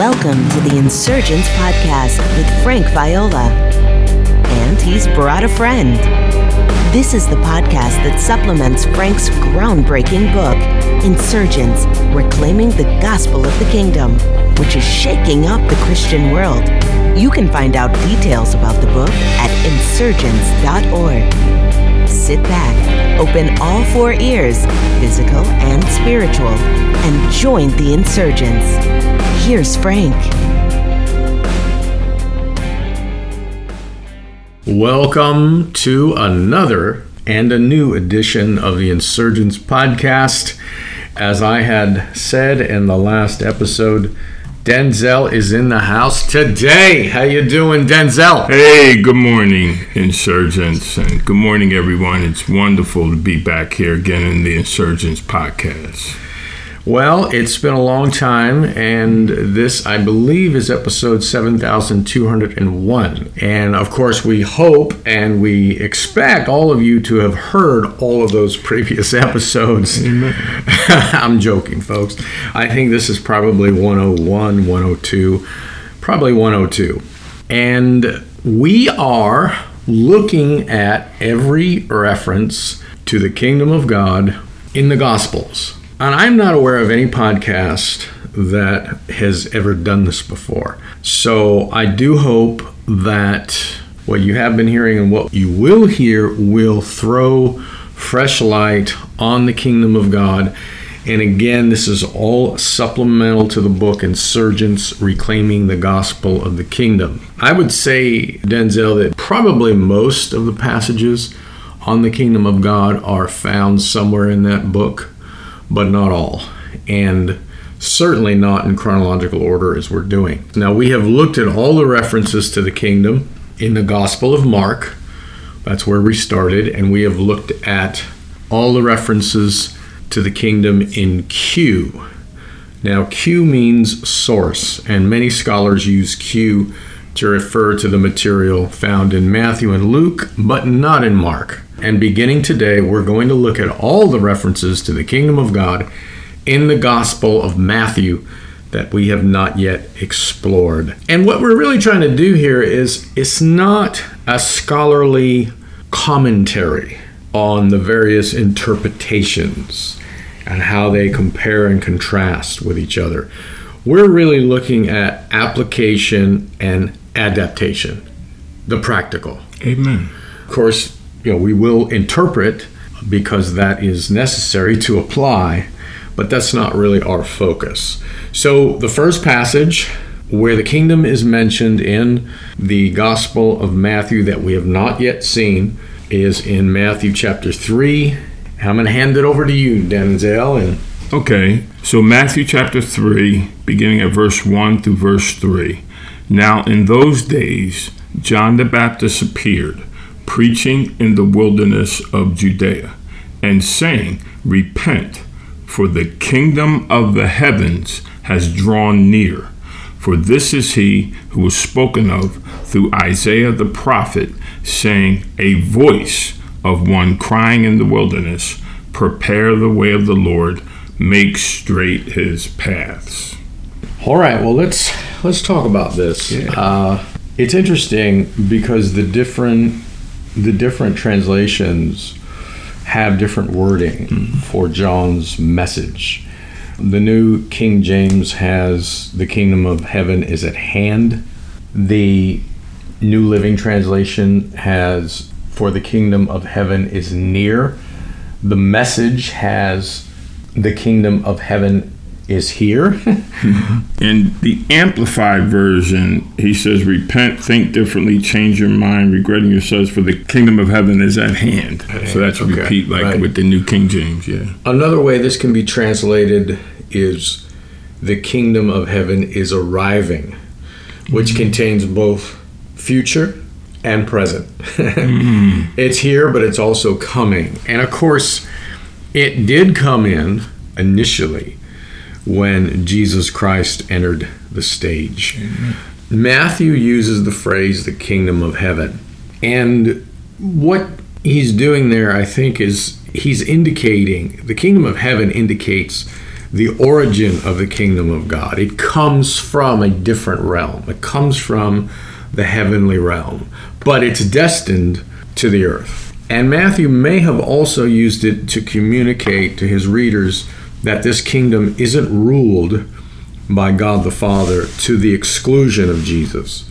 Welcome to the Insurgence Podcast with Frank Viola. And he's brought a friend. This is the podcast that supplements Frank's groundbreaking book, Insurgence Reclaiming the Gospel of the Kingdom, which is shaking up the Christian world. You can find out details about the book at insurgents.org. Sit back, open all four ears, physical and spiritual, and join the insurgents. Here's Frank. Welcome to another and a new edition of the Insurgence podcast. As I had said in the last episode, Denzel is in the house today. How you doing, Denzel? Hey, good morning, insurgents, and good morning, everyone. It's wonderful to be back here again in the Insurgence podcast. Well, it's been a long time, and this, I believe, is episode 7201. And of course, we hope and we expect all of you to have heard all of those previous episodes. I'm joking, folks. I think this is probably 101, 102, probably 102. And we are looking at every reference to the kingdom of God in the Gospels. And I'm not aware of any podcast that has ever done this before. So I do hope that what you have been hearing and what you will hear will throw fresh light on the kingdom of God. And again, this is all supplemental to the book Insurgence Reclaiming the Gospel of the Kingdom. I would say, Denzel, that probably most of the passages on the kingdom of God are found somewhere in that book but not all. And certainly not in chronological order as we're doing. Now, we have looked at all the references to the kingdom in the Gospel of Mark. That's where we started. And we have looked at all the references to the kingdom in Q. Now, Q means source, and many scholars use Q to refer to the material found in Matthew and Luke, but not in Mark. And beginning today, we're going to look at all the references to the kingdom of God in the Gospel of Matthew that we have not yet explored. And what we're really trying to do here is it's not a scholarly commentary on the various interpretations and how they compare and contrast with each other. We're really looking at application and adaptation, the practical. Amen. Of course, you know, we will interpret because that is necessary to apply, but that's not really our focus. So, the first passage where the kingdom is mentioned in the Gospel of Matthew that we have not yet seen is in Matthew chapter 3. I'm going to hand it over to you, Denzel. And Okay, so Matthew chapter 3, beginning at verse 1 through verse 3. Now, in those days, John the Baptist appeared preaching in the wilderness of Judea, and saying, Repent, for the kingdom of the heavens has drawn near. For this is he who was spoken of through Isaiah the prophet, saying, A voice of one crying in the wilderness, Prepare the way of the Lord, make straight his paths. all right, well let's let's talk about this. Yeah. Uh, it's interesting because the different the different translations have different wording mm-hmm. for John's message. The New King James has the kingdom of heaven is at hand. The New Living Translation has for the kingdom of heaven is near. The message has the kingdom of heaven is here. In the Amplified version, he says, Repent, think differently, change your mind, regretting yourselves, for the kingdom of heaven is at hand. So that's repeat, like right. with the New King James, yeah. Another way this can be translated is the kingdom of heaven is arriving, which mm. contains both future and present. Mm. It's here, but it's also coming. And of course, it did come in initially when Jesus Christ entered the stage. Matthew uses the phrase the kingdom of heaven. And what he's doing there, I think, is he's indicating the kingdom of heaven indicates the origin of the kingdom of God. It comes from a different realm, it comes from the heavenly realm, but it's destined to the earth. And Matthew may have also used it to communicate to his readers that this kingdom isn't ruled by God the Father to the exclusion of Jesus.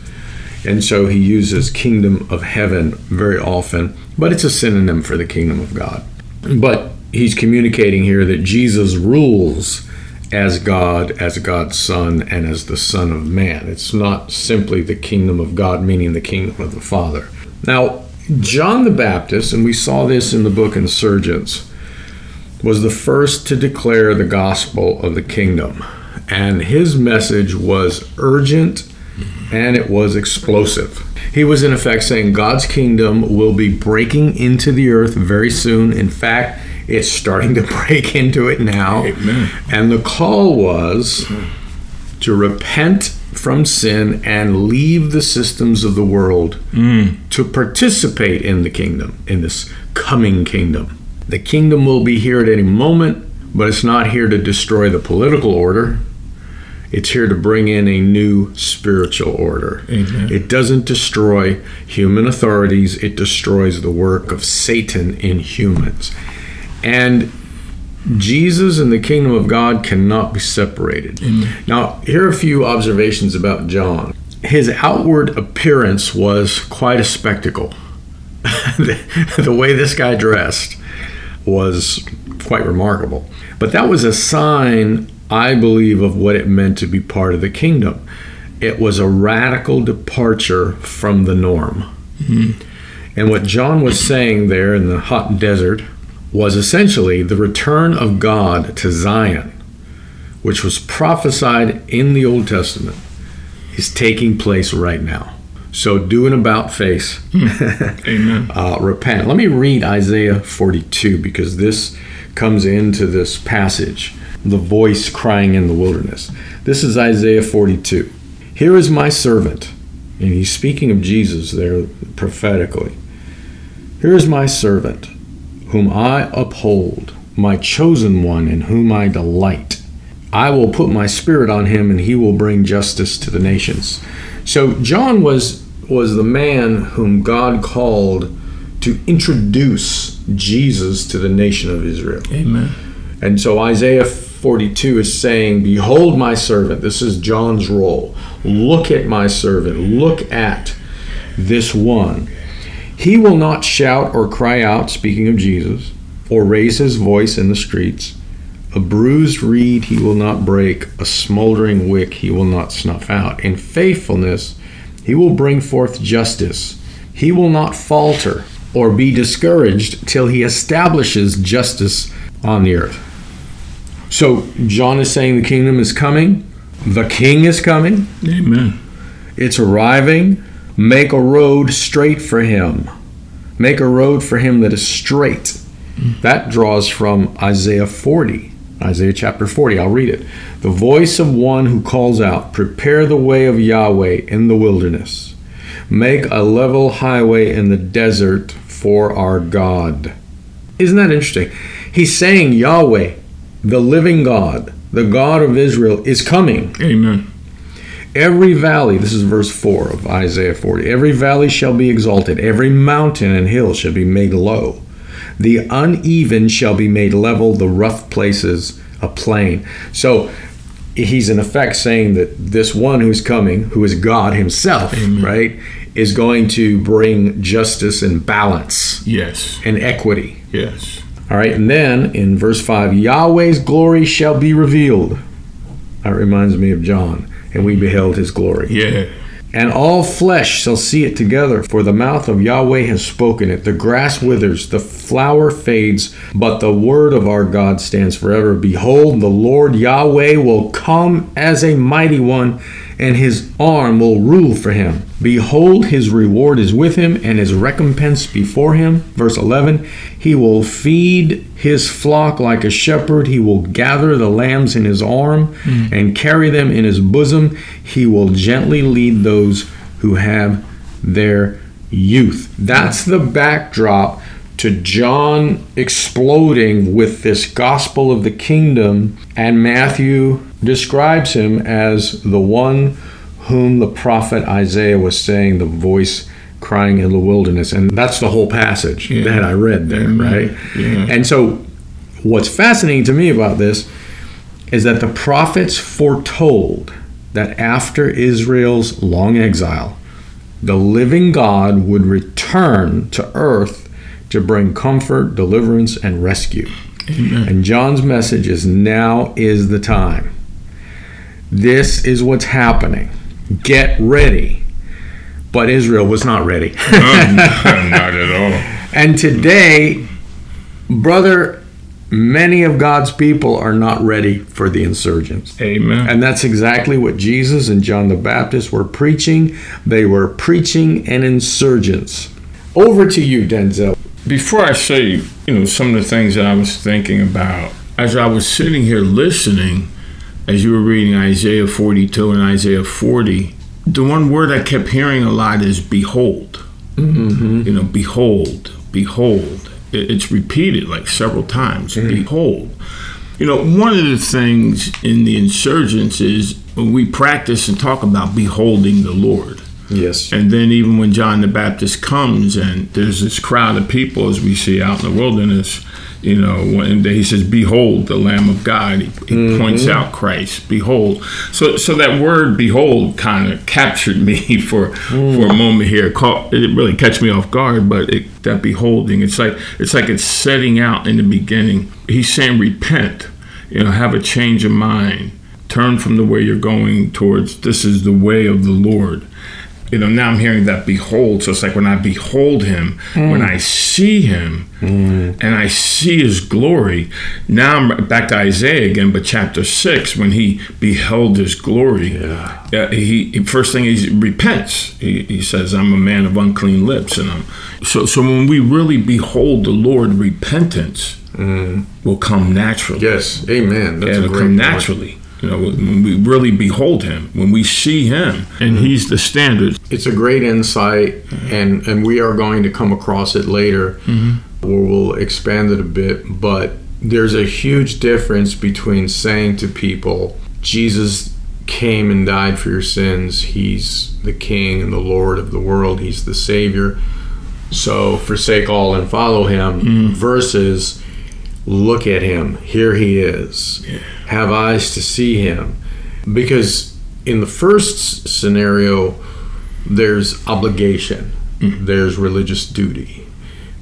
And so he uses kingdom of heaven very often, but it's a synonym for the kingdom of God. But he's communicating here that Jesus rules as God, as God's Son, and as the Son of Man. It's not simply the kingdom of God, meaning the kingdom of the Father. Now, John the Baptist, and we saw this in the book Insurgence, was the first to declare the gospel of the kingdom. And his message was urgent and it was explosive. He was, in effect, saying God's kingdom will be breaking into the earth very soon. In fact, it's starting to break into it now. Amen. And the call was to repent from sin and leave the systems of the world mm. to participate in the kingdom, in this coming kingdom. The kingdom will be here at any moment, but it's not here to destroy the political order. It's here to bring in a new spiritual order. Amen. It doesn't destroy human authorities, it destroys the work of Satan in humans. And Jesus and the kingdom of God cannot be separated. Now, here are a few observations about John. His outward appearance was quite a spectacle. the, the way this guy dressed was quite remarkable. But that was a sign, I believe, of what it meant to be part of the kingdom. It was a radical departure from the norm. Mm-hmm. And what John was saying there in the hot desert was essentially the return of God to Zion, which was prophesied in the Old Testament, is taking place right now. So do an about face. Amen. uh, repent. Let me read Isaiah 42 because this comes into this passage the voice crying in the wilderness. This is Isaiah 42. Here is my servant, and he's speaking of Jesus there prophetically. Here is my servant, whom I uphold, my chosen one, in whom I delight. I will put my spirit on him, and he will bring justice to the nations. So John was was the man whom God called to introduce Jesus to the nation of Israel. Amen. And so Isaiah 42 is saying, Behold my servant. This is John's role. Look at my servant. Look at this one. He will not shout or cry out, speaking of Jesus, or raise his voice in the streets. A bruised reed he will not break, a smoldering wick he will not snuff out. In faithfulness he will bring forth justice. He will not falter or be discouraged till he establishes justice on the earth. So John is saying the kingdom is coming, the king is coming, Amen. it's arriving. Make a road straight for him. Make a road for him that is straight. That draws from Isaiah 40, Isaiah chapter 40. I'll read it. The voice of one who calls out, Prepare the way of Yahweh in the wilderness. Make a level highway in the desert for our God. Isn't that interesting? He's saying Yahweh, the living God, the God of Israel, is coming. Amen. Every valley, this is verse 4 of Isaiah 40, every valley shall be exalted, every mountain and hill shall be made low. The uneven shall be made level, the rough places a plain. So he's in effect saying that this one who's coming, who is God himself, right, is going to bring justice and balance Yes. and equity. Yes. All right, and then in verse 5, Yahweh's glory shall be revealed. That reminds me of John, and we beheld his glory. Yeah. And all flesh shall see it together, for the mouth of Yahweh has spoken it. The grass withers, the flower fades, but the word of our God stands forever. Behold, the Lord Yahweh will come as a mighty one, and his arm will rule for him. Behold, his reward is with him, and his recompense before him. Verse 11 He will feed his flock like a shepherd. He will gather the lambs in his arm hmm. and carry them in his bosom. He will gently lead those who have their youth. That's the backdrop to John exploding with this gospel of the kingdom, and Matthew describes him as the one whom the prophet Isaiah was saying, the voice crying in the wilderness. And that's the whole passage yeah. that I read there, Amen. right? Yeah. And so, what's fascinating to me about this is that the prophets foretold that after Israel's long exile, the living God would return to earth to bring comfort, deliverance, and rescue. Amen. And John's message is now is the time. This is what's happening. Get ready. But Israel was not ready. not at all. And today, brother, many of God's people are not ready for the insurgents. Amen. And that's exactly what Jesus and John the Baptist were preaching. They were preaching an insurgence. Over to you, Denzel. Before I say, you know, some of the things that I was thinking about as I was sitting here listening, as you were reading Isaiah 42 and Isaiah 40, the one word I kept hearing a lot is behold. Mm-hmm. You know, behold, behold. It's repeated like several times. Mm-hmm. Behold. You know, one of the things in the insurgents is we practice and talk about beholding the Lord. Yes. And then even when John the Baptist comes and there's this crowd of people as we see out in the wilderness, you know, when he says, "Behold, the Lamb of God," he, he mm-hmm. points out Christ. Behold. So, so that word "behold" kind of captured me for mm. for a moment here. It it really catch me off guard, but it, that beholding, it's like it's like it's setting out in the beginning. He's saying, "Repent," you know, have a change of mind, turn from the way you're going towards. This is the way of the Lord you know, now I'm hearing that behold. So it's like when I behold him, mm. when I see him, mm. and I see his glory. Now I'm back to Isaiah again, but chapter six, when he beheld his glory, yeah. uh, he first thing he repents. He, he, says, "I'm a man of unclean lips," and I'm so. So when we really behold the Lord, repentance mm. will come naturally. Yes, Amen. That's yeah, it'll come naturally. You know, when we really behold him, when we see him, and mm-hmm. he's the standard. It's a great insight, and and we are going to come across it later, mm-hmm. where we'll expand it a bit. But there's a huge difference between saying to people, Jesus came and died for your sins. He's the King and the Lord of the world. He's the Savior. So forsake all and follow Him. Mm. Versus look at Him. Here He is. Yeah have eyes to see him. Because in the first scenario, there's obligation, mm. there's religious duty,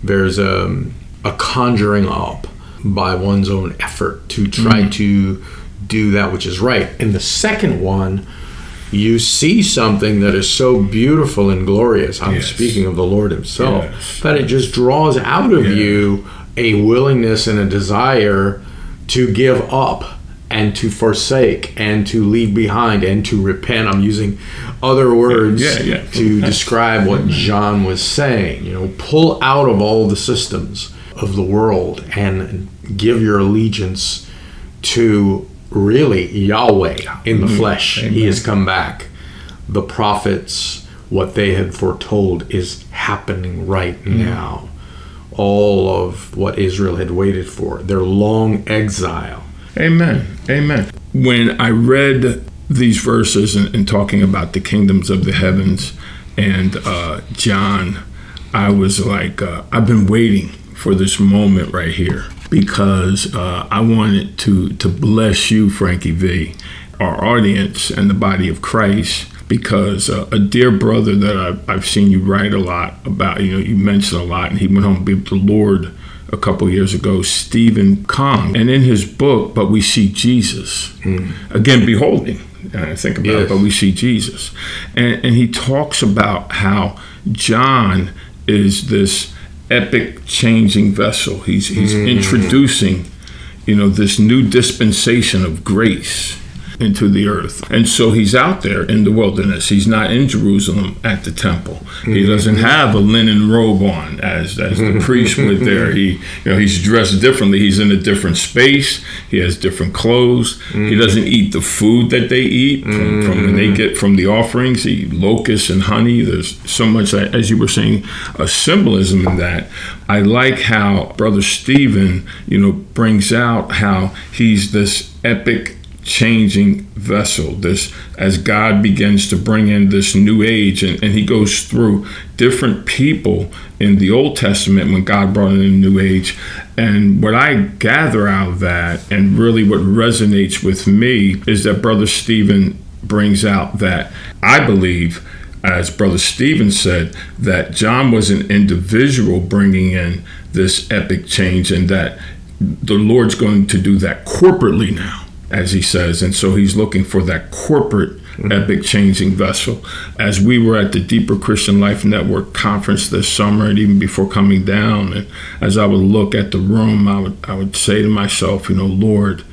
there's a, um, a conjuring up by one's own effort to try mm. to do that which is right. In the second one, you see something that is so beautiful and glorious. I'm yes. speaking of the Lord Himself, yes. that it just draws out of yeah. you a willingness and a desire to give up and to forsake and to leave behind and to repent. I'm using other words yeah, yeah. to describe what John was saying. You know, pull out of all the systems of the world and give your allegiance to really Yahweh in the mm-hmm. flesh. Amen. He has come back. The prophets, what they had foretold, is happening right mm. now. All of what Israel had waited for, their long exile Amen. Amen. When I read these verses and, and talking about the kingdoms of the heavens and uh, John, I was like, uh, I've been waiting for this moment right here because uh, I wanted to to bless you, Frankie V, our audience, and the body of Christ. Because uh, a dear brother that I've, I've seen you write a lot about, you know, you mentioned a lot, and he went home to be with the Lord a couple years ago, Stephen Kaung, and in his book, But We See Jesus, mm. again, beholding, I think about yes. it, but we see Jesus. And, and he talks about how John is this epic changing vessel. He's, he's mm. introducing, you know, this new dispensation of grace. Into the earth. And so he's out there in the wilderness. He's not in Jerusalem at the temple. Mm-hmm. He doesn't have a linen robe on as, as the priest would there. He you know he's dressed differently. He's in a different space. He has different clothes. Mm-hmm. He doesn't eat the food that they eat from, mm-hmm. from when they get from the offerings. He locusts and honey. There's so much as you were saying a symbolism in that. I like how Brother Stephen, you know, brings out how he's this epic changing vessel. This as god begins to bring in this new age and, and he goes through different people in the old testament when god brought in a new age. And what i gather out of that and really what resonates with me is that brother stephen brings out that i believe as Brother stephen said, that John was an individual bringing in this epic change, and that the Lord's going to do that corporately now, as he says. And so he's looking for that corporate mm-hmm. epic changing vessel. As we were at the Deeper Christian Life Network conference this summer, and even before coming down, and as I would look at the room, I would I would say to myself, you know, Lord,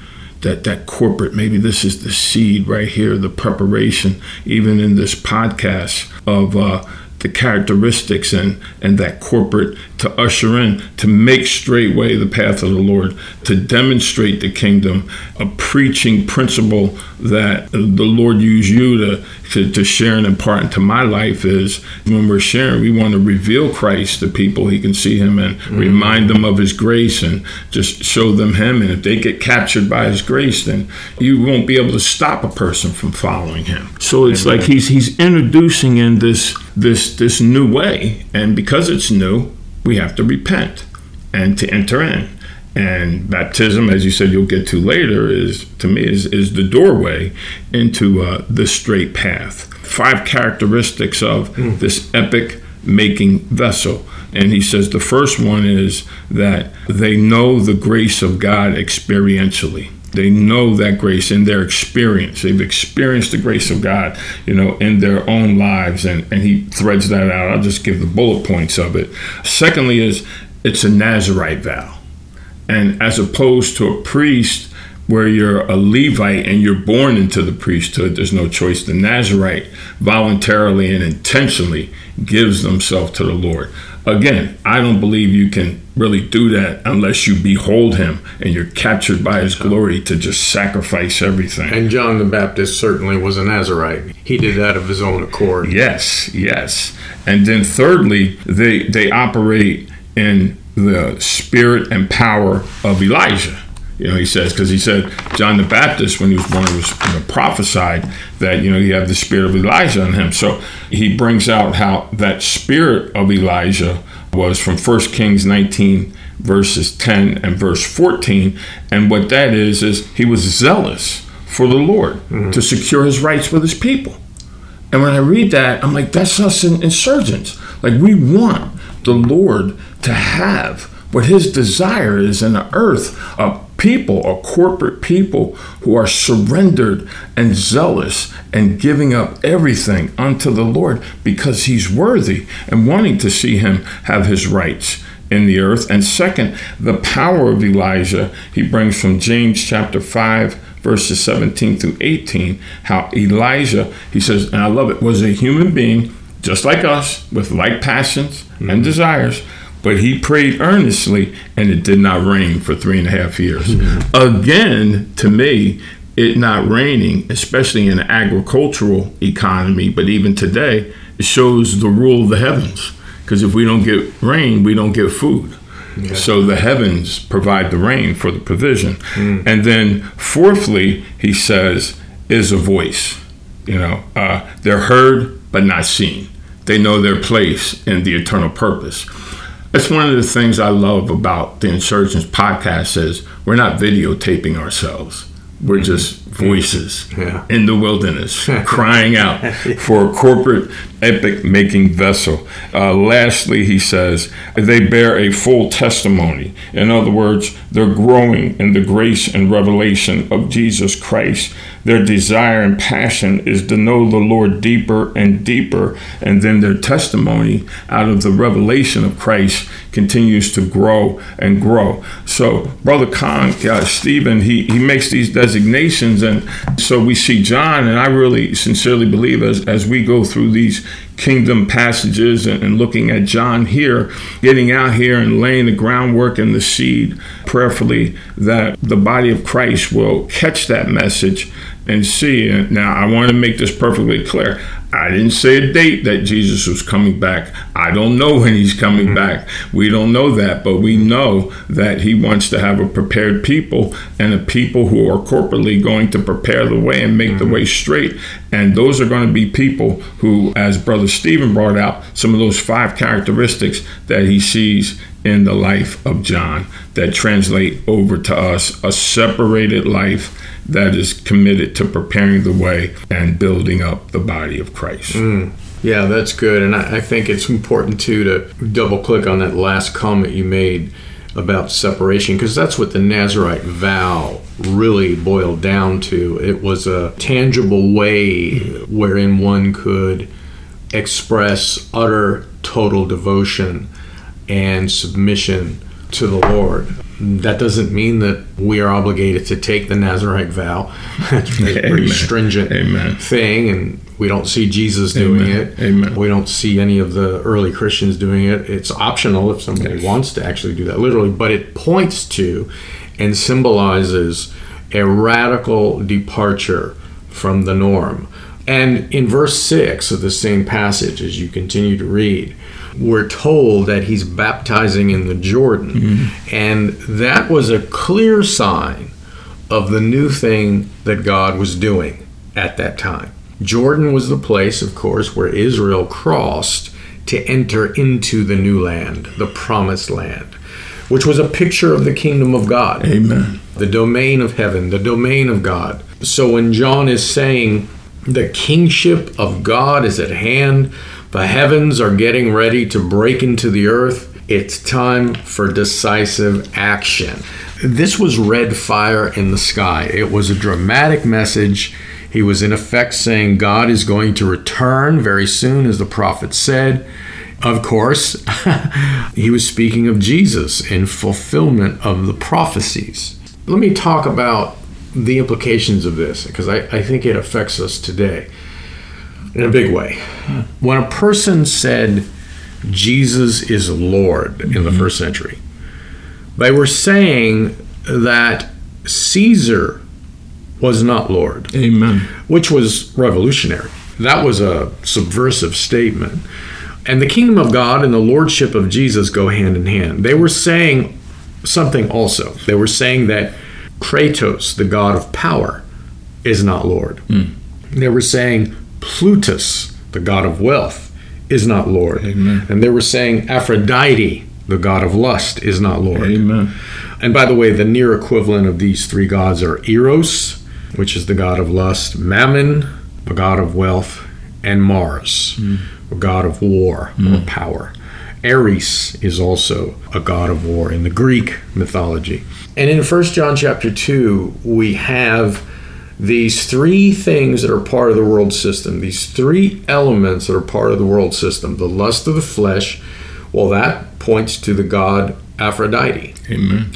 that that corporate maybe this is the seed right here the preparation even in this podcast of uh, the characteristics and and that corporate to usher in to make straightway the path of the Lord to demonstrate the kingdom a preaching principle that the Lord used you to, to, to share and impart into my life is when we're sharing we want to reveal Christ to people he can see him and mm-hmm. remind them of his grace and just show them him and if they get captured by his grace then you won't be able to stop a person from following him so it's Amen. like he's he's introducing in this this this new way and because it's new we have to repent and to enter in and baptism as you said you'll get to later is to me is, is the doorway into uh, the straight path five characteristics of mm. this epic making vessel and he says the first one is that they know the grace of god experientially they know that grace in their experience. They've experienced the grace of God, you know, in their own lives. And, and he threads that out. I'll just give the bullet points of it. Secondly, is it's a Nazarite vow. And as opposed to a priest where you're a Levite and you're born into the priesthood, there's no choice. The Nazarite voluntarily and intentionally gives themselves to the Lord. Again, I don't believe you can really do that unless you behold him and you're captured by his glory to just sacrifice everything. And John the Baptist certainly was a Nazarite. He did that of his own accord. Yes, yes. And then thirdly, they they operate in the spirit and power of Elijah. You know, he says because he said John the Baptist when he was born was you know, prophesied that you know you have the spirit of Elijah on him. So he brings out how that spirit of Elijah was from 1 Kings 19 verses 10 and verse 14, and what that is is he was zealous for the Lord mm-hmm. to secure his rights with his people. And when I read that, I'm like, that's us in insurgents. Like we want the Lord to have what his desire is in the earth, a people, a corporate people who are surrendered and zealous and giving up everything unto the Lord because he's worthy and wanting to see him have his rights in the earth. And second, the power of Elijah, he brings from James chapter 5 verses 17 through 18, how Elijah, he says, and I love it, was a human being just like us with like passions mm-hmm. and desires but he prayed earnestly and it did not rain for three and a half years. Mm-hmm. Again, to me, it not raining, especially in an agricultural economy, but even today, it shows the rule of the heavens. Because if we don't get rain, we don't get food. Yeah. So the heavens provide the rain for the provision. Mm. And then, fourthly, he says, is a voice. You know, uh, they're heard but not seen. They know their place in the eternal purpose. That's one of the things I love about the Insurgence podcast is we're not videotaping ourselves. We're mm-hmm. just voices yeah. in the wilderness crying out for a corporate epic making vessel. Uh, lastly, he says, they bear a full testimony. In other words, they're growing in the grace and revelation of Jesus Christ. Their desire and passion is to know the Lord deeper and deeper, and then their testimony out of the revelation of Christ continues to grow and grow. So, Brother Kaung, uh, Stephen, he, he makes these designations And so we see John, and I really sincerely believe as, as we go through these kingdom passages and, and, looking at John here, getting out here and laying the groundwork and the seed prayerfully that the body of Christ will catch that message and see. Now, I want to make this perfectly clear. I didn't say a date that Jesus was coming back. I don't know when he's coming mm-hmm. back. We don't know that, but we know that he wants to have a prepared people and a people who are corporately going to prepare the way and make mm-hmm. the way straight. And those are going to be people who, as Brother Stephen brought out, some of those five characteristics that he sees in the life of John that translate over to us a separated life that is committed to preparing the way and building up the body of Christ. Mm. Yeah, that's good. And I, I think it's important, too, to double click on that last comment you made about separation because that's what the Nazarite vow really boiled down to. It was a tangible way wherein one could express utter total devotion and submission to the Lord that doesn't mean that we are obligated to take the Nazarite vow. That's a pretty stringent Amen. thing, and we don't see Jesus doing Amen. it. Amen. We don't see any of the early Christians doing it. It's optional if somebody yes. wants to actually do that, literally, but it points to and symbolizes a radical departure from the norm. And in verse 6 of the same passage, as you continue to read, we're told that he's baptizing in the Jordan. Mm-hmm. And that was a clear sign of the new thing that God was doing at that time. Jordan was the place, of course, where Israel crossed to enter into the new land, the promised land, which was a picture of the kingdom of God. Amen. The domain of heaven, the domain of God. So when John is saying the kingship of God is at hand, the heavens are getting ready to break into the earth. It's time for decisive action. This was red fire in the sky. It was a dramatic message. He was, in effect, saying God is going to return very soon, as the prophet said. Of course, he was speaking of Jesus in fulfillment of the prophecies. Let me talk about the implications of this because I, I think it affects us today in a big way. When a person said Jesus is Lord in the mm-hmm. first century, they were saying that Caesar was not Lord. Amen. Which was revolutionary. That was a subversive statement. And the kingdom of God and the lordship of Jesus go hand in hand. They were saying something also. They were saying that Kratos, the god of power, is not Lord. Mm. They were saying Plutus, the god of wealth, is not Lord. Amen. And they were saying Aphrodite, the god of lust, is not Lord. Amen. And by the way, the near equivalent of these three gods are Eros, which is the god of lust, Mammon, the god of wealth, and Mars, mm. a god of war mm. or power. Ares is also a god of war in the Greek mythology. And in 1 John chapter 2, we have these three things that are part of the world system, these three elements that are part of the world system the lust of the flesh, well, that points to the god Aphrodite. Amen.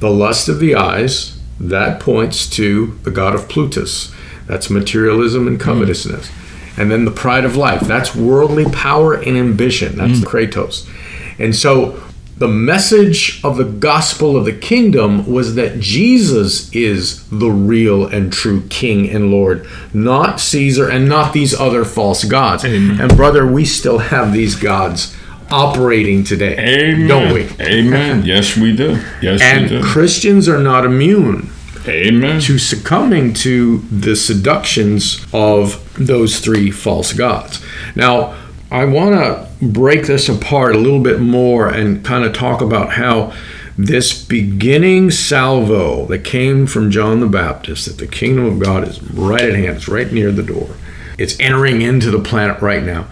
The lust of the eyes, that points to the god of Plutus. That's materialism and covetousness. Mm. And then the pride of life, that's worldly power and ambition. That's mm. Kratos. And so the message of the gospel of the kingdom was that Jesus is the real and true King and Lord, not Caesar and not these other false gods. Amen. And brother, we still have these gods operating today, Amen. don't we? Amen. Yes, we do. Yes, and we do. Christians are not immune. Amen. To succumbing to the seductions of those three false gods. Now, I want to break this apart a little bit more and kind of talk about how this beginning salvo that came from John the Baptist, that the kingdom of God is right at hand, it's right near the door, it's entering into the planet right now,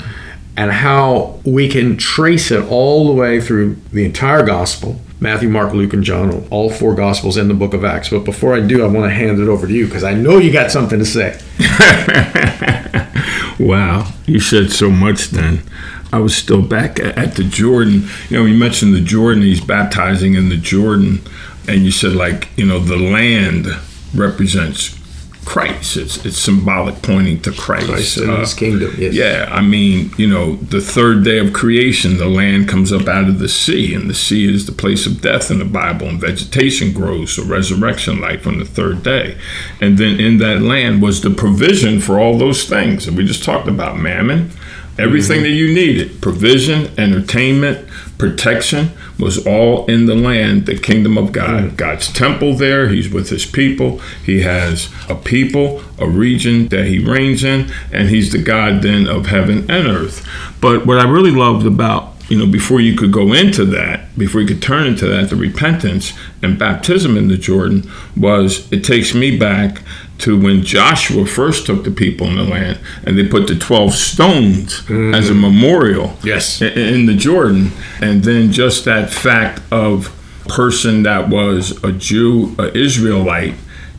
and how we can trace it all the way through the entire gospel Matthew, Mark, Luke, and John, all four Gospels in the book of Acts. But before I do, I want to hand it over to you because I know you got something to say. wow, you said so much then. I was still back at the Jordan. You know, you mentioned the Jordan, he's baptizing in the Jordan, and you said, like, you know, the land represents Christ. It's it's symbolic pointing to Christ. Christ and uh, his kingdom, yes. Yeah, I mean, you know, the third day of creation, the land comes up out of the sea, and the sea is the place of death in the Bible, and vegetation grows, so resurrection life on the third day. And then in that land was the provision for all those things. And we just talked about mammon, everything that you needed provision, entertainment, protection was all in the land, the kingdom of God. Mm. God's temple there, He's with His people. He has a people, a region that He reigns in, and He's the God then of heaven and earth. But what I really loved about you know, before you could go into that, before you could turn into that, the repentance and baptism in the Jordan was it takes me back to when Joshua first took the people in the land and they put the 12 stones mm. as a memorial yes. in, in the Jordan. And then just that fact of person that was a Jew, an Israelite,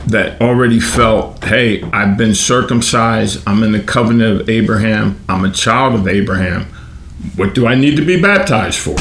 that already felt, hey, I've been circumcised, I'm in the covenant of Abraham, I'm a child of Abraham what do I need to be baptized for?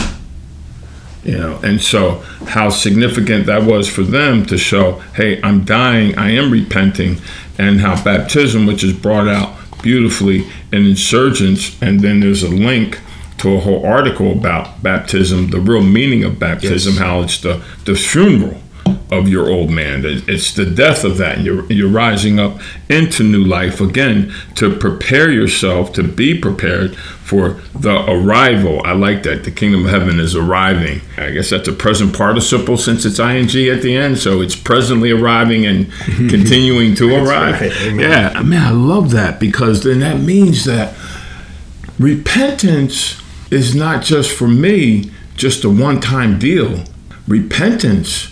You know, and so how significant that was for them to show, hey, I'm dying, I am repenting, and how baptism, which is brought out beautifully in Insurgence, and then there's a link to a whole article about baptism, the real meaning of baptism, yes. how it's the, the funeral of your old man. It's the death of that. You're, you're rising up into new life again to prepare yourself to be prepared for the arrival. I like that. The kingdom of heaven is arriving. I guess that's a present participle since it's ing at the end. So it's presently arriving and continuing to arrive. Right. Yeah, I mean, I love that because then that means that repentance is not just for me, just a one time deal. Repentance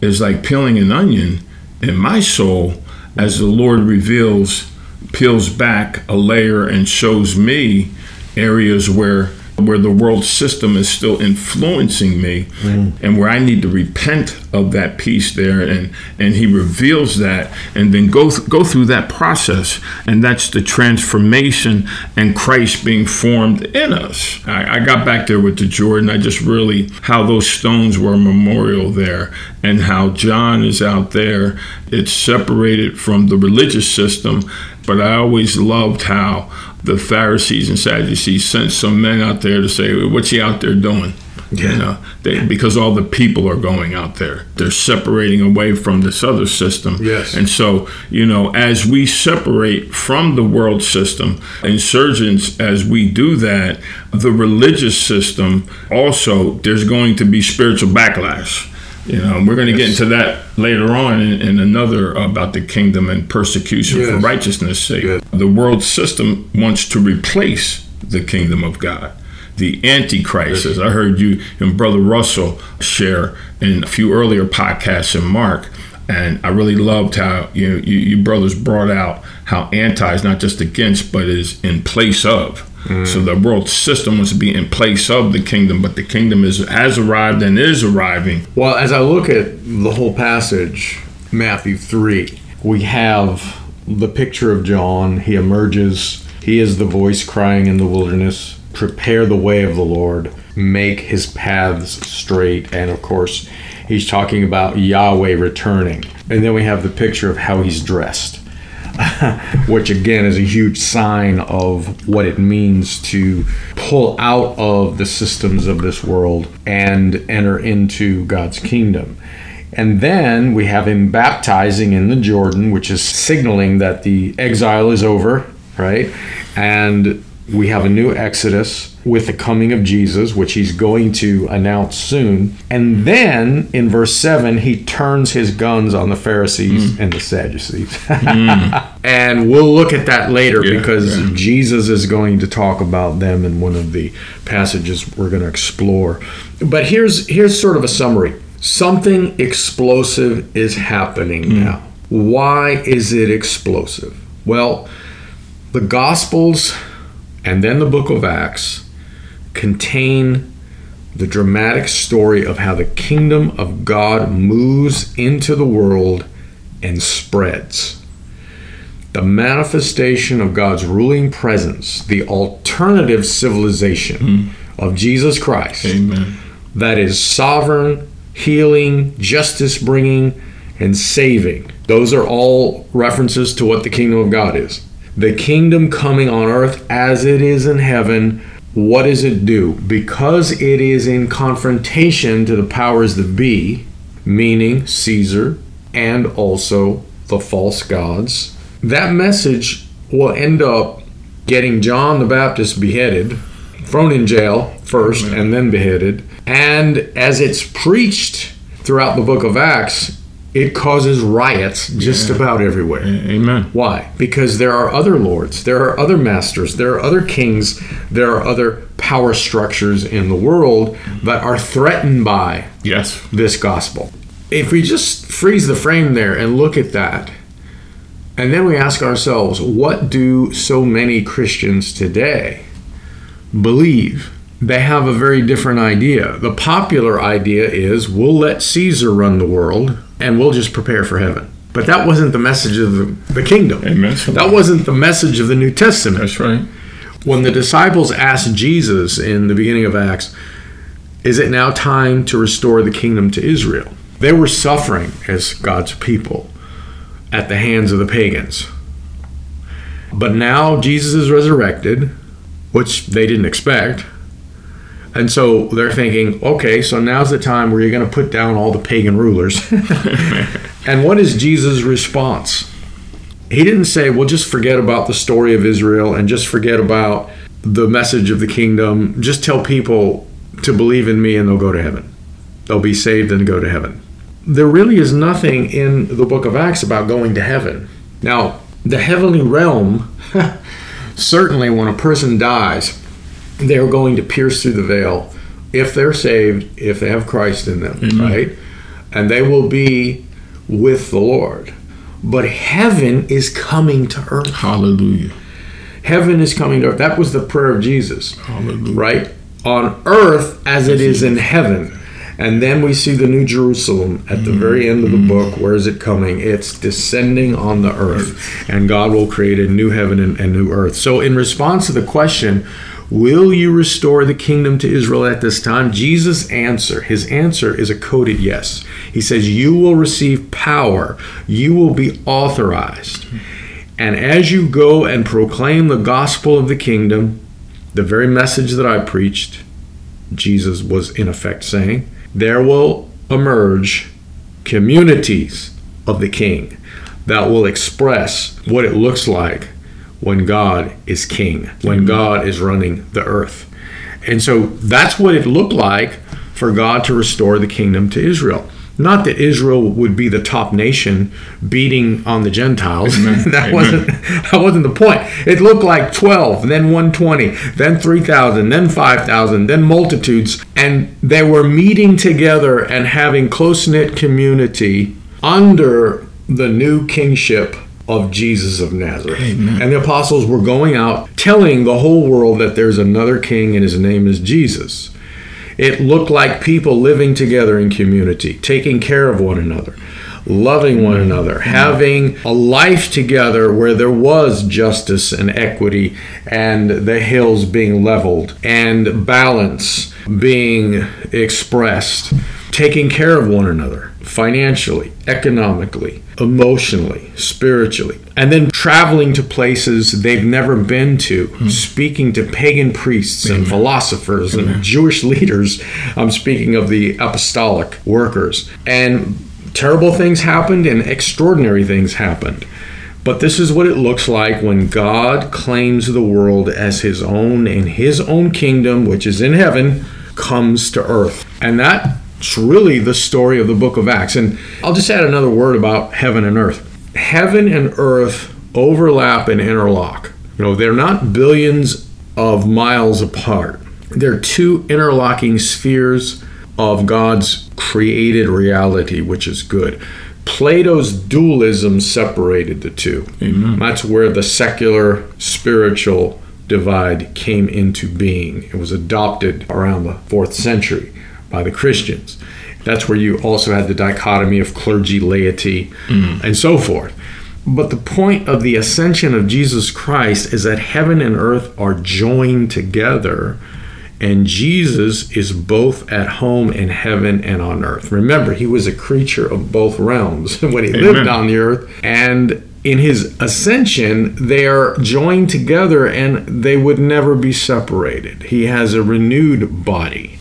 is like peeling an onion in my soul as the Lord reveals, peels back a layer and shows me areas where where the world system is still influencing me mm. and where I need to repent of that piece there. And and he reveals that and then go th- go through that process. And that's the transformation and Christ being formed in us. I, I got back there with the Jordan. I just really how those stones were a memorial there and how John is out there. It's separated from the religious system but I always loved how the Pharisees and Sadducees sent some men out there to say, "What's he out there doing?" Yeah. You know, they, because all the people are going out there. They're separating away from this other system. Yes. And so, you know, as we separate from the world system, insurgents, as we do that, the religious system also, there's going to be spiritual backlash you know, we're going to yes. get into that later on in, in, another uh, about the kingdom and persecution yes. for righteousness' sake. Good. The world system wants to replace the kingdom of God. The Antichrist, as I heard you and Brother Russell share in a few earlier podcasts in Mark, and I really loved how you, you, you brothers brought out how anti is not just against, but is in place of. So the world system was to be in place of the kingdom, but the kingdom is has arrived and is arriving. Well, as I look at the whole passage, Matthew three, we have the picture of John. He emerges. He is the voice crying in the wilderness, "Prepare the way of the Lord, make his paths straight." And of course, he's talking about Yahweh returning. And then we have the picture of how he's dressed which again is a huge sign of what it means to pull out of the systems of this world and enter into God's kingdom. And then we have him baptizing in the Jordan, which is signaling that the exile is over, right? And we have a new Exodus with the coming of Jesus, which he's going to announce soon. And then in verse 7, he turns his guns on the Pharisees mm. and the Sadducees. mm. And we'll look at that later yeah, because yeah. Jesus is going to talk about them in one of the passages we're going to explore. But here's here's sort of a summary. Something explosive is happening mm. now. Why is it explosive? Well, the Gospels and then the book of Acts contain the dramatic story of how the kingdom of God moves into the world and spreads. The manifestation of God's ruling presence, the alternative civilization mm. of Jesus Christ, Amen. that is sovereign, healing, justice bringing, and saving, Those are all references to what the kingdom of God is. The kingdom coming on earth as it is in heaven. What does it do? Because it is in confrontation to the powers that be, meaning Caesar and also the false gods, that message will end up getting John the Baptist beheaded, thrown in jail first, Amen. and then beheaded. And as it's preached throughout the book of Acts, it causes riots just yeah. about everywhere. Amen. Why? Because there are other lords, there are other masters, there are other kings, there are other power structures in the world that are threatened by yes this gospel. If we just freeze the frame there and look at that, and then we ask ourselves, what do so many Christians today believe? They have a very different idea. The popular idea is we'll let Caesar run the world and we'll just prepare for heaven. But that wasn't the message of the, the kingdom. Amen. That wasn't the message of the New Testament. That's right. When the disciples asked Jesus in the beginning of Acts, Is it now time to restore the kingdom to Israel? They were suffering as God's people at the hands of the pagans. But now Jesus is resurrected, which they didn't expect. And so they're thinking, okay, so now's the time where you're going to put down all the pagan rulers. and what is Jesus' response? He didn't say, well, just forget about the story of Israel and just forget about the message of the kingdom. Just tell people to believe in me and they'll go to heaven. They'll be saved and go to heaven there really is nothing in the book of Acts about going to heaven. Now, the heavenly realm, certainly when a person dies, they're going to pierce through the veil if they're saved, if they have Christ in them, mm-hmm. right? And they will be with the Lord. But heaven is coming to earth. Hallelujah. Heaven is coming to earth. That was the prayer of Jesus. Hallelujah. Right? On earth as it is in heaven. And then we see the New Jerusalem at the very end of the book. Where is it coming? It's descending on the earth, and God will create a new heaven and, and new earth. So, in response to the question, Will you restore the kingdom to Israel at this time? Jesus' answer, his answer is a coded yes. He says, You will receive power, you will be authorized. And as you go and proclaim the gospel of the kingdom, the very message that I preached, Jesus was in effect saying, there will emerge communities of the king that will express what it looks like when God is king, when mm-hmm. God is running the earth. And so that's what it looked like for God to restore the kingdom to Israel. Not that Israel would be the top nation beating on the Gentiles. that Amen. wasn't that wasn't the point. It looked like 12, then 120, then 3,000, then 5,000, then multitudes and they were meeting together and having close-knit community under the new kingship of Jesus of Nazareth. Amen. And the apostles were going out telling the whole world that there's another king and his name is Jesus. It looked like people living together in community, taking care of one another, loving one another, having a life together where there was justice and equity and the hills being leveled and balance being expressed, taking care of one another financially, economically, emotionally, spiritually, and then traveling to places they've never been to, mm-hmm. speaking to pagan priests Amen. and philosophers Amen. and Jewish leaders. I'm speaking of the apostolic workers. And terrible things happened and extraordinary things happened. But this is what it looks like when God claims the world as his own and his own kingdom, which is in heaven, comes to earth. And that it's really the story of the book of Acts. And I'll just add another word about heaven and earth. Heaven and earth overlap and interlock. You know, they're not billions of miles apart. They're two interlocking spheres of God's created reality, which is good. Plato's dualism separated the two. Amen. That's where the secular spiritual divide came into being. It was adopted around the fourth century by the Christians. That's where you also had the dichotomy of clergy, laity, mm. and so forth. But the point of the ascension of Jesus Christ is that heaven and earth are joined together And Jesus is both at home in heaven and on earth. Remember, he was a creature of both realms when he Amen. lived on the earth. And in his ascension, they are joined together and they would never be separated. He has a renewed body.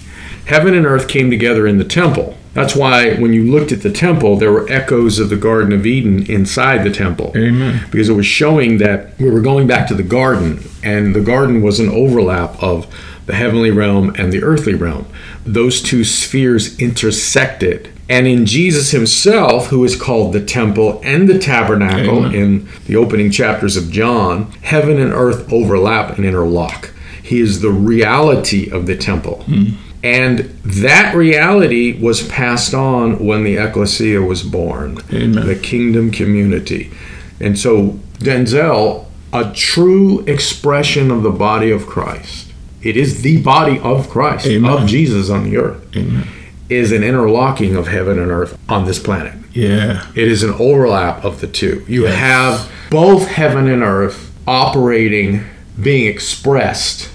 Heaven and earth came together in the temple. That's why when you looked at the temple, there were echoes of the Garden of Eden inside the temple. Amen. Because it was showing that we were going back to the garden, and the garden was an overlap of the heavenly realm and the earthly realm. Those two spheres intersected. And in Jesus himself, who is called the temple and the tabernacle Amen. in the opening chapters of John, heaven and earth overlap and interlock. He is the reality of the temple. Hmm. And that reality was passed on when the ecclesia was born, Amen. the kingdom community. And so, Denzel, a true expression of the body of Christ, it is the body of Christ, Amen. of Jesus on the earth, Amen. is an interlocking of heaven and earth on this planet. Yeah. It is an overlap of the two. You Yes. have both heaven and earth operating, being expressed,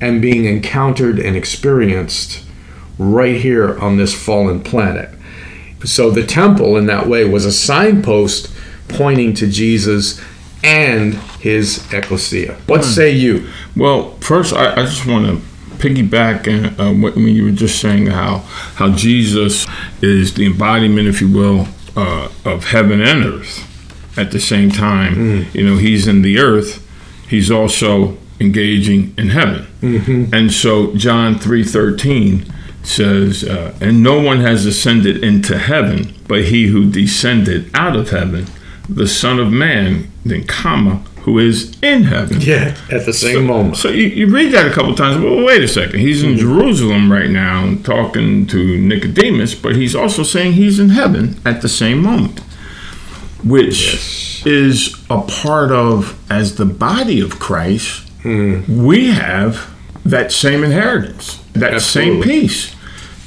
and being encountered and experienced right here on this fallen planet. So the temple, in that way, was a signpost pointing to Jesus and his ecclesia. What say you? Well, first, I, I just want to piggyback and uh, what- when you were just saying how how Jesus is the embodiment, if you will, uh, of heaven and earth at the same time. You know, he's in the earth. He's also engaging in heaven, and so John three thirteen says, uh, "And no one has ascended into heaven, but he who descended out of heaven, the Son of Man." Then comma, who is in heaven. Yeah, at the same moment. So you, you read that a couple times. Well, wait a second. He's in Jerusalem right now talking to Nicodemus, but he's also saying he's in heaven at the same moment, which is a part of, as the body of Christ, we have that same inheritance, that same peace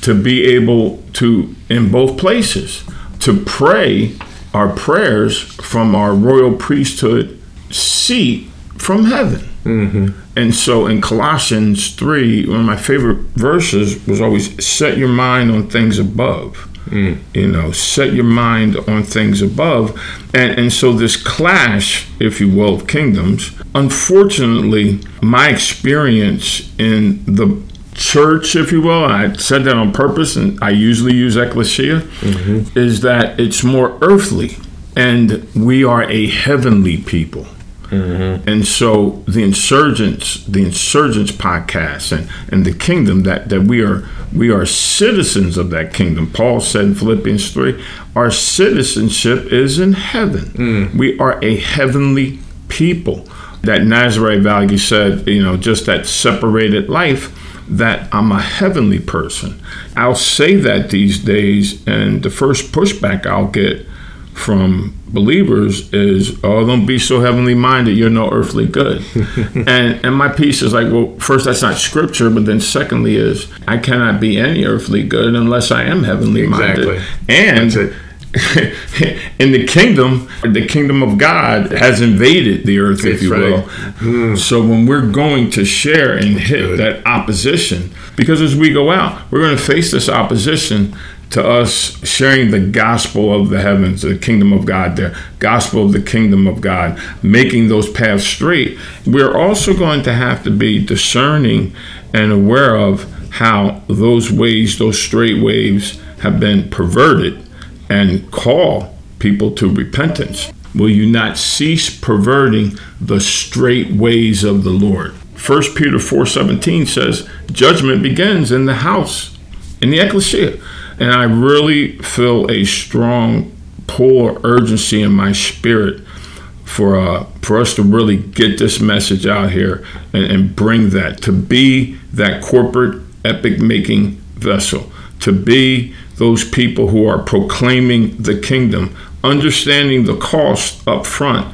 to be able to, in both places, to pray our prayers from our royal priesthood seat from heaven. Mm-hmm. And so in Colossians 3, one of my favorite verses was always set your mind on things above. Mm. You know, set your mind on things above. And, and so this clash, if you will, of kingdoms, unfortunately, my experience in the church, if you will, I said that on purpose, and I usually use ecclesia, mm-hmm. is that it's more earthly, and we are a heavenly people. Mm-hmm. And so the insurgence, the insurgence podcast and, and the kingdom that, that we are we are citizens of that kingdom. Paul said in Philippians 3, our citizenship is in heaven. Mm. We are a heavenly people. That Nazarite value said, you know, just that separated life that I'm a heavenly person. I'll say that these days, and the first pushback I'll get from believers is, "Oh, don't be so heavenly minded. You're no earthly good." and and my piece is like, well, first that's not scripture, but then secondly is I cannot be any earthly good unless I am heavenly minded. Exactly. And. in the kingdom, the kingdom of God has invaded the earth, if you right. Hmm. will. So when we're going to share and hit good. that opposition, because as we go out, we're going to face this opposition to us sharing the gospel of the heavens, the kingdom of God, the gospel of the kingdom of God, making those paths straight. We're also going to have to be discerning and aware of how those ways, those straight waves, have been perverted and call people to repentance. Will you not cease perverting the straight ways of the Lord? 1 Peter 4:17 says, "Judgment begins in the house, in the ecclesia." And I really feel a strong pull urgency in my spirit for uh, for us to really get this message out here and, and bring that to be that corporate epic making vessel to be those people who are proclaiming the kingdom understanding the cost up front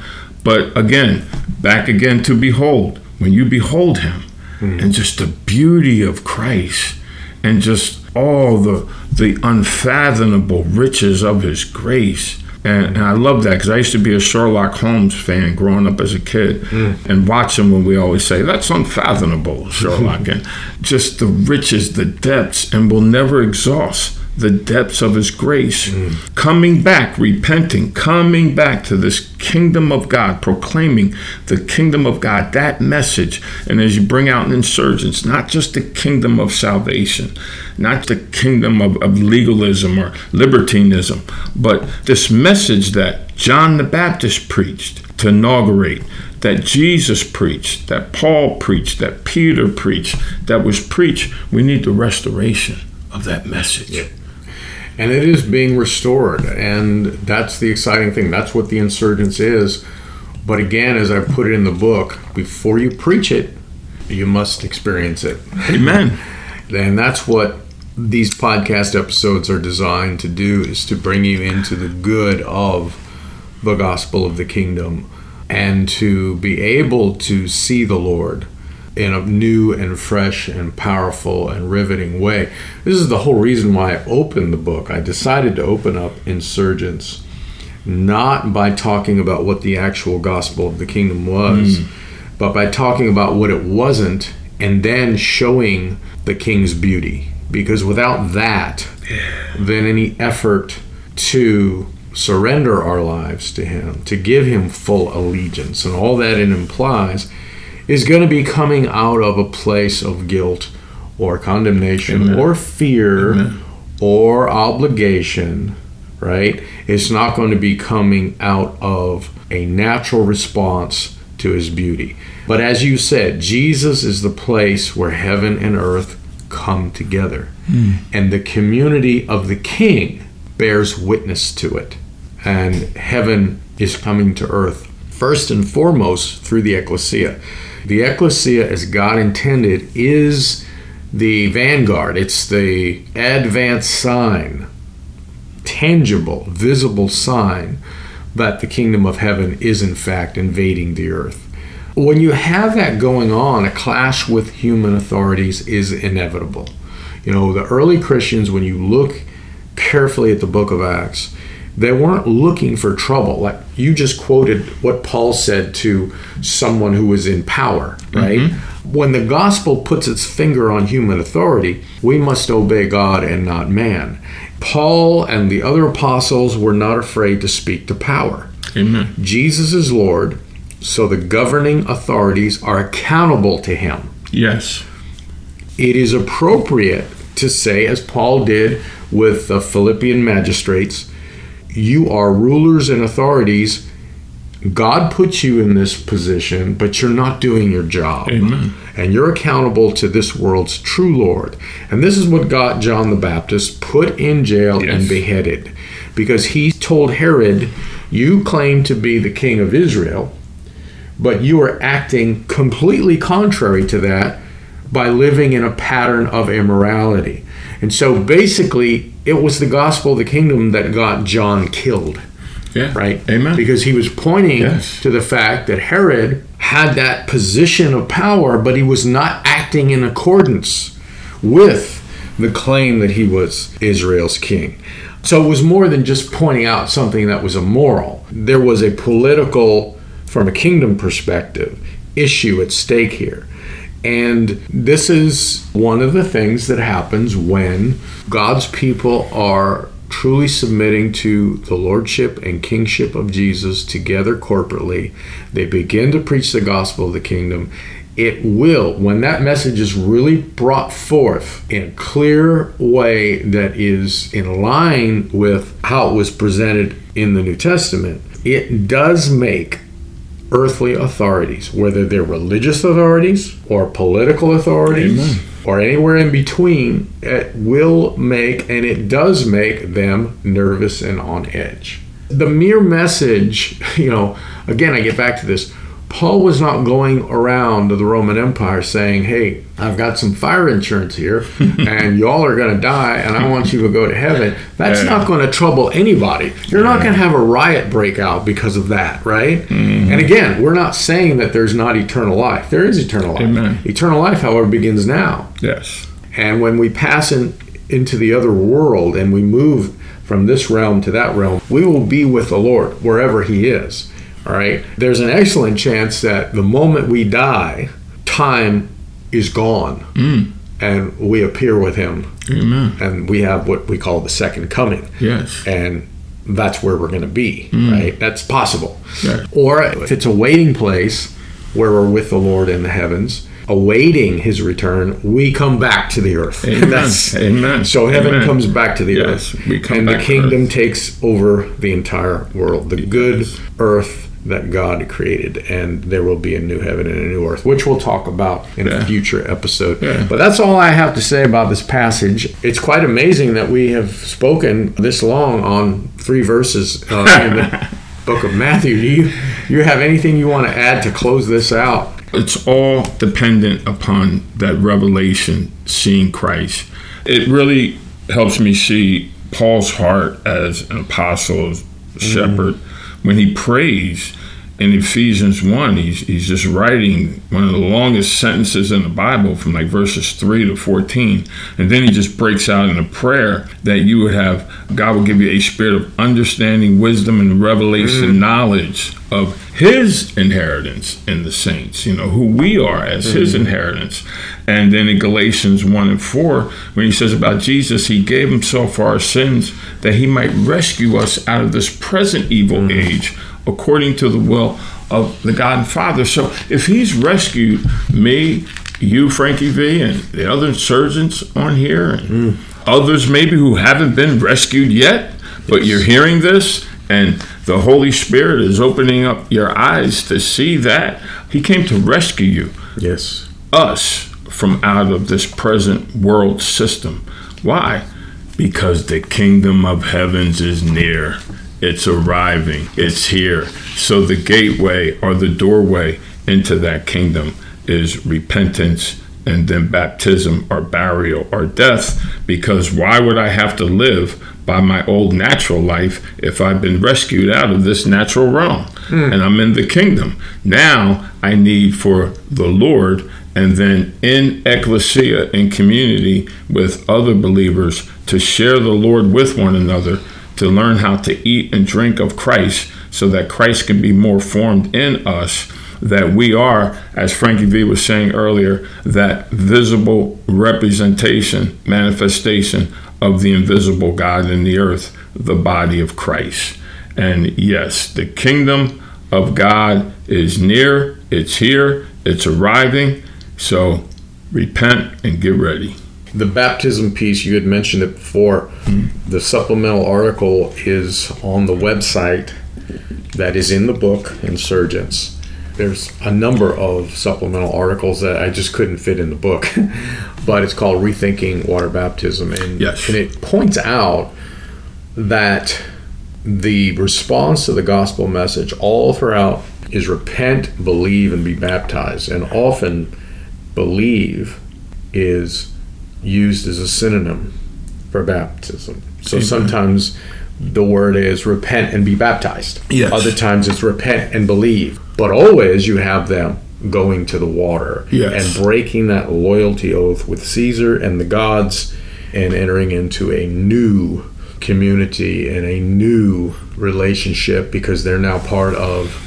but again back again to behold when you behold him and just the beauty of Christ and just all the the unfathomable riches of his grace And, and I love that because I used to be a Sherlock Holmes fan growing up as a kid Mm. and watch him when we always say, that's unfathomable, Sherlock. and just the riches, the depths, and will never exhaust the depths of his grace. Mm. Coming back, repenting, coming back to this kingdom of God, proclaiming the kingdom of God, that message. And as you bring out Insurgence, not just the kingdom of salvation, not the kingdom of, of legalism or libertinism, but this message that John the Baptist preached to inaugurate, that Jesus preached, that Paul preached, that Peter preached, that was preached. We need the restoration of that message. And it is being restored and that's the exciting thing. That's what the insurgence is. But again as i put it in the book before you preach it you must experience it. Amen. and that's what these podcast episodes are designed to do is to bring you into the good of the gospel of the kingdom and to be able to see the lord in a new and fresh and powerful and riveting way. This is the whole reason why I opened the book. I decided to open up Insurgence not by talking about what the actual gospel of the kingdom was, hmm. but by talking about what it wasn't and then showing the king's beauty. Because without that, then any effort to surrender our lives to him, to give him full allegiance, and all that it implies is going to be coming out of a place of guilt or condemnation Amen. or fear Amen. or obligation, right? It's not going to be coming out of a natural response to his beauty. But as you said, Jesus is the place where heaven and earth come together. Hmm. And the community of the king bears witness to it. And heaven is coming to earth first and foremost through the ecclesia. The ecclesia, as God intended, is the vanguard, it's the advance sign, tangible, visible sign that the kingdom of heaven is in fact invading the earth. When you have that going on, a clash with human authorities is inevitable. You know, the early Christians, when you look carefully at the book of Acts, they weren't looking for trouble. Like you just quoted what Paul said to someone who was in power, right? Mm-hmm. When the gospel puts its finger on human authority, we must obey God and not man. Paul and the other apostles were not afraid to speak to power. Amen. Jesus is Lord, so the governing authorities are accountable to him. Yes. It is appropriate to say, as Paul did with the Philippian magistrates, you are rulers and authorities. God puts you in this position, but you're not doing your job. Amen. And you're accountable to this world's true Lord. And this is what got John the Baptist put in jail Yes. and beheaded. Because he told Herod, You claim to be the king of Israel, but you are acting completely contrary to that by living in a pattern of immorality. And so basically, it was the gospel of the kingdom that got John killed Yeah. right? Amen. Because he was pointing Yes. to the fact that Herod had that position of power, but he was not acting in accordance with the claim that he was Israel's king. So it was more than just pointing out something that was immoral. There was a political, from a kingdom perspective, issue at stake here. And this is one of the things that happens when God's people are truly submitting to the lordship and kingship of Jesus together corporately. They begin to preach the gospel of the kingdom. It will, when that message is really brought forth in a clear way that is in line with how it was presented in the New Testament, it does make earthly authorities, whether they're religious authorities or political authorities Amen. or anywhere in between, it will make and it does make them nervous and on edge. The mere message, you know, again, I get back to this. Paul was not going around to the Roman Empire saying, Hey, I've got some fire insurance here, and y'all are going to die, and I want you to go to heaven. That's Yeah. not going to trouble anybody. You're not going to have a riot break out because of that, right? Mm-hmm. And again, we're not saying that there's not eternal life. There is eternal life. Amen. Eternal life, however, begins now. Yes. And when we pass in, into the other world and we move from this realm to that realm, we will be with the Lord wherever He is. All right. There's an excellent chance that the moment we die, time is gone Mm. and we appear with Him Amen. and we have what we call the second coming. Yes. And that's where we're going to be, right? That's possible. Right. Or if it's a waiting place where we're with the Lord in the heavens, awaiting his return, we come back to the earth. Amen. That's- Amen. So heaven Amen. comes back to the Yes, earth. we come and the kingdom takes over the entire world. The good earth that God created, and there will be a new heaven and a new earth, which we'll talk about in Yeah. a future episode. Yeah. But that's all I have to say about this passage. It's quite amazing that we have spoken this long on three verses uh, in the book of Matthew. Do you you have anything you want to add to close this out? it's all dependent upon that revelation, seeing Christ. It really helps me see Paul's heart as an apostle, shepherd. When he prays in Ephesians 1, he's, he's just writing one of the longest sentences in the Bible from like verses 3 to 14. And then he just breaks out in a prayer that you would have, God will give you a spirit of understanding, wisdom, and revelation mm. knowledge of his inheritance in the saints, you know, who we are as his mm. inheritance. And then in Galatians 1 and 4, when he says about Jesus, he gave himself for our sins that he might rescue us out of this present evil mm. age according to the will of the God and Father. So if he's rescued me, you, Frankie V, and the other surgeons on here, and hmm. others maybe who haven't been rescued yet, but you're hearing this and the Holy Spirit is opening up your eyes to see that he came to rescue you Yes. us from out of this present world system. Why? Because the kingdom of heavens is near. It's arriving. It's here. So the gateway or the doorway into that kingdom is repentance and then baptism or burial or death. Because why would I have to live by my old natural life if I've been rescued out of this natural realm hmm. and I'm in the kingdom? Now I need for the Lord and then in ecclesia, in community with other believers, to share the Lord with one another, to learn how to eat and drink of Christ so that Christ can be more formed in us. That we are, as Frankie V was saying earlier, that visible representation, manifestation of the invisible God in the earth, the body of Christ. And yes, the kingdom of God is near, it's here, it's arriving. So repent and get ready. The baptism piece, you had mentioned it before. Mm-hmm. The supplemental article is on the website that is in the book, Insurgence. There's a number of supplemental articles that I just couldn't fit in the book, but it's called Rethinking Water Baptism. And, Yes. and it points out that the response to the gospel message all throughout is repent, believe, and be baptized. And often, believe is used as a synonym for baptism. So Amen. sometimes the word is repent and be baptized. Yes. Other times it's repent and believe. But always you have them going to the water Yes. and breaking that loyalty oath with Caesar and the gods and entering into a new community and a new relationship because they're now part of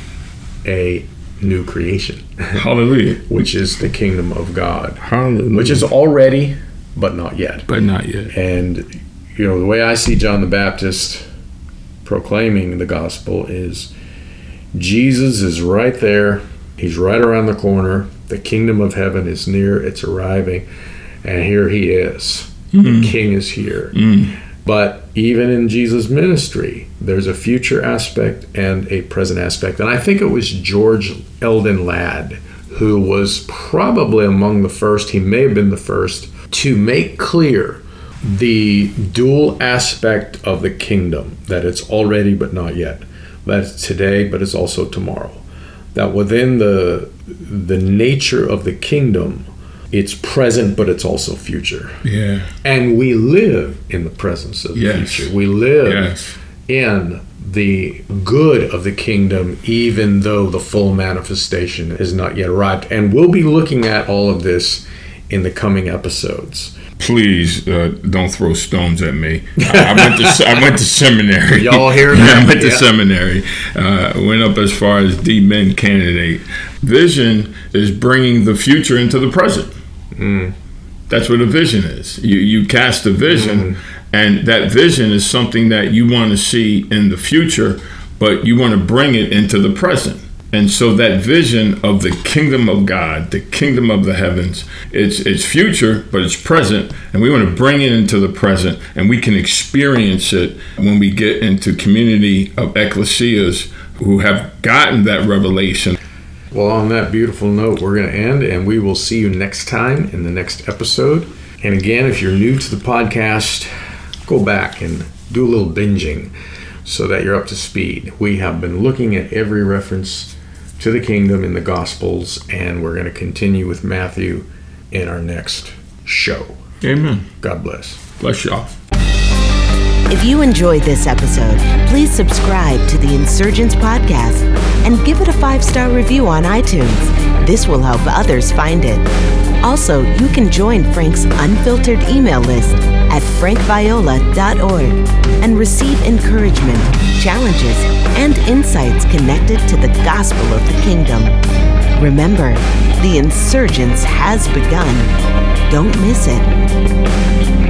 a new creation, Hallelujah. which is the kingdom of God, Hallelujah. which is already but not yet. but not yet. And you know, the way I see John the Baptist proclaiming the gospel is Jesus is right there. He's right around the corner. The kingdom of heaven is near. It's arriving. And here he is. The mm. king is here. Mm. But even in Jesus' ministry, there's a future aspect and a present aspect. And I think it was George Eldon Ladd who was probably among the first, he may have been the first, to make clear the dual aspect of the kingdom that it's already but not yet that it's today but it's also tomorrow that within the the nature of the kingdom it's present but it's also future Yeah. and we live in the presence of the Yes. future we live Yes. in the good of the kingdom, even though the full manifestation has not yet arrived. And we'll be looking at all of this in the coming episodes. please uh, don't throw stones at me. I, I went to I went to seminary. Y'all hear that? I went to seminary. Uh, went up as far as D.Min. candidate. Vision is bringing the future into the present. That's what a vision is. You you cast a vision, and that vision is something that you want to see in the future, but you want to bring it into the present. And so that vision of the kingdom of God, the kingdom of the heavens, it's it's future, but it's present, and we want to bring it into the present, and we can experience it when we get into community of ecclesias who have gotten that revelation. Well, on that beautiful note, we're going to end, and we will see you next time in the next episode. And again, if you're new to the podcast, go back and do a little binging so that you're up to speed. We have been looking at every reference to the kingdom in the Gospels, and we're going to continue with Matthew in our next show. Amen. God bless. Bless y'all. If you enjoyed this episode, please subscribe to the Insurgence Podcast and give it a five star review on iTunes. This will help others find it. Also, you can join Frank's unfiltered email list at frankviola.org and receive encouragement, challenges, and insights connected to the gospel of the kingdom. Remember, the insurgence has begun. Don't miss it.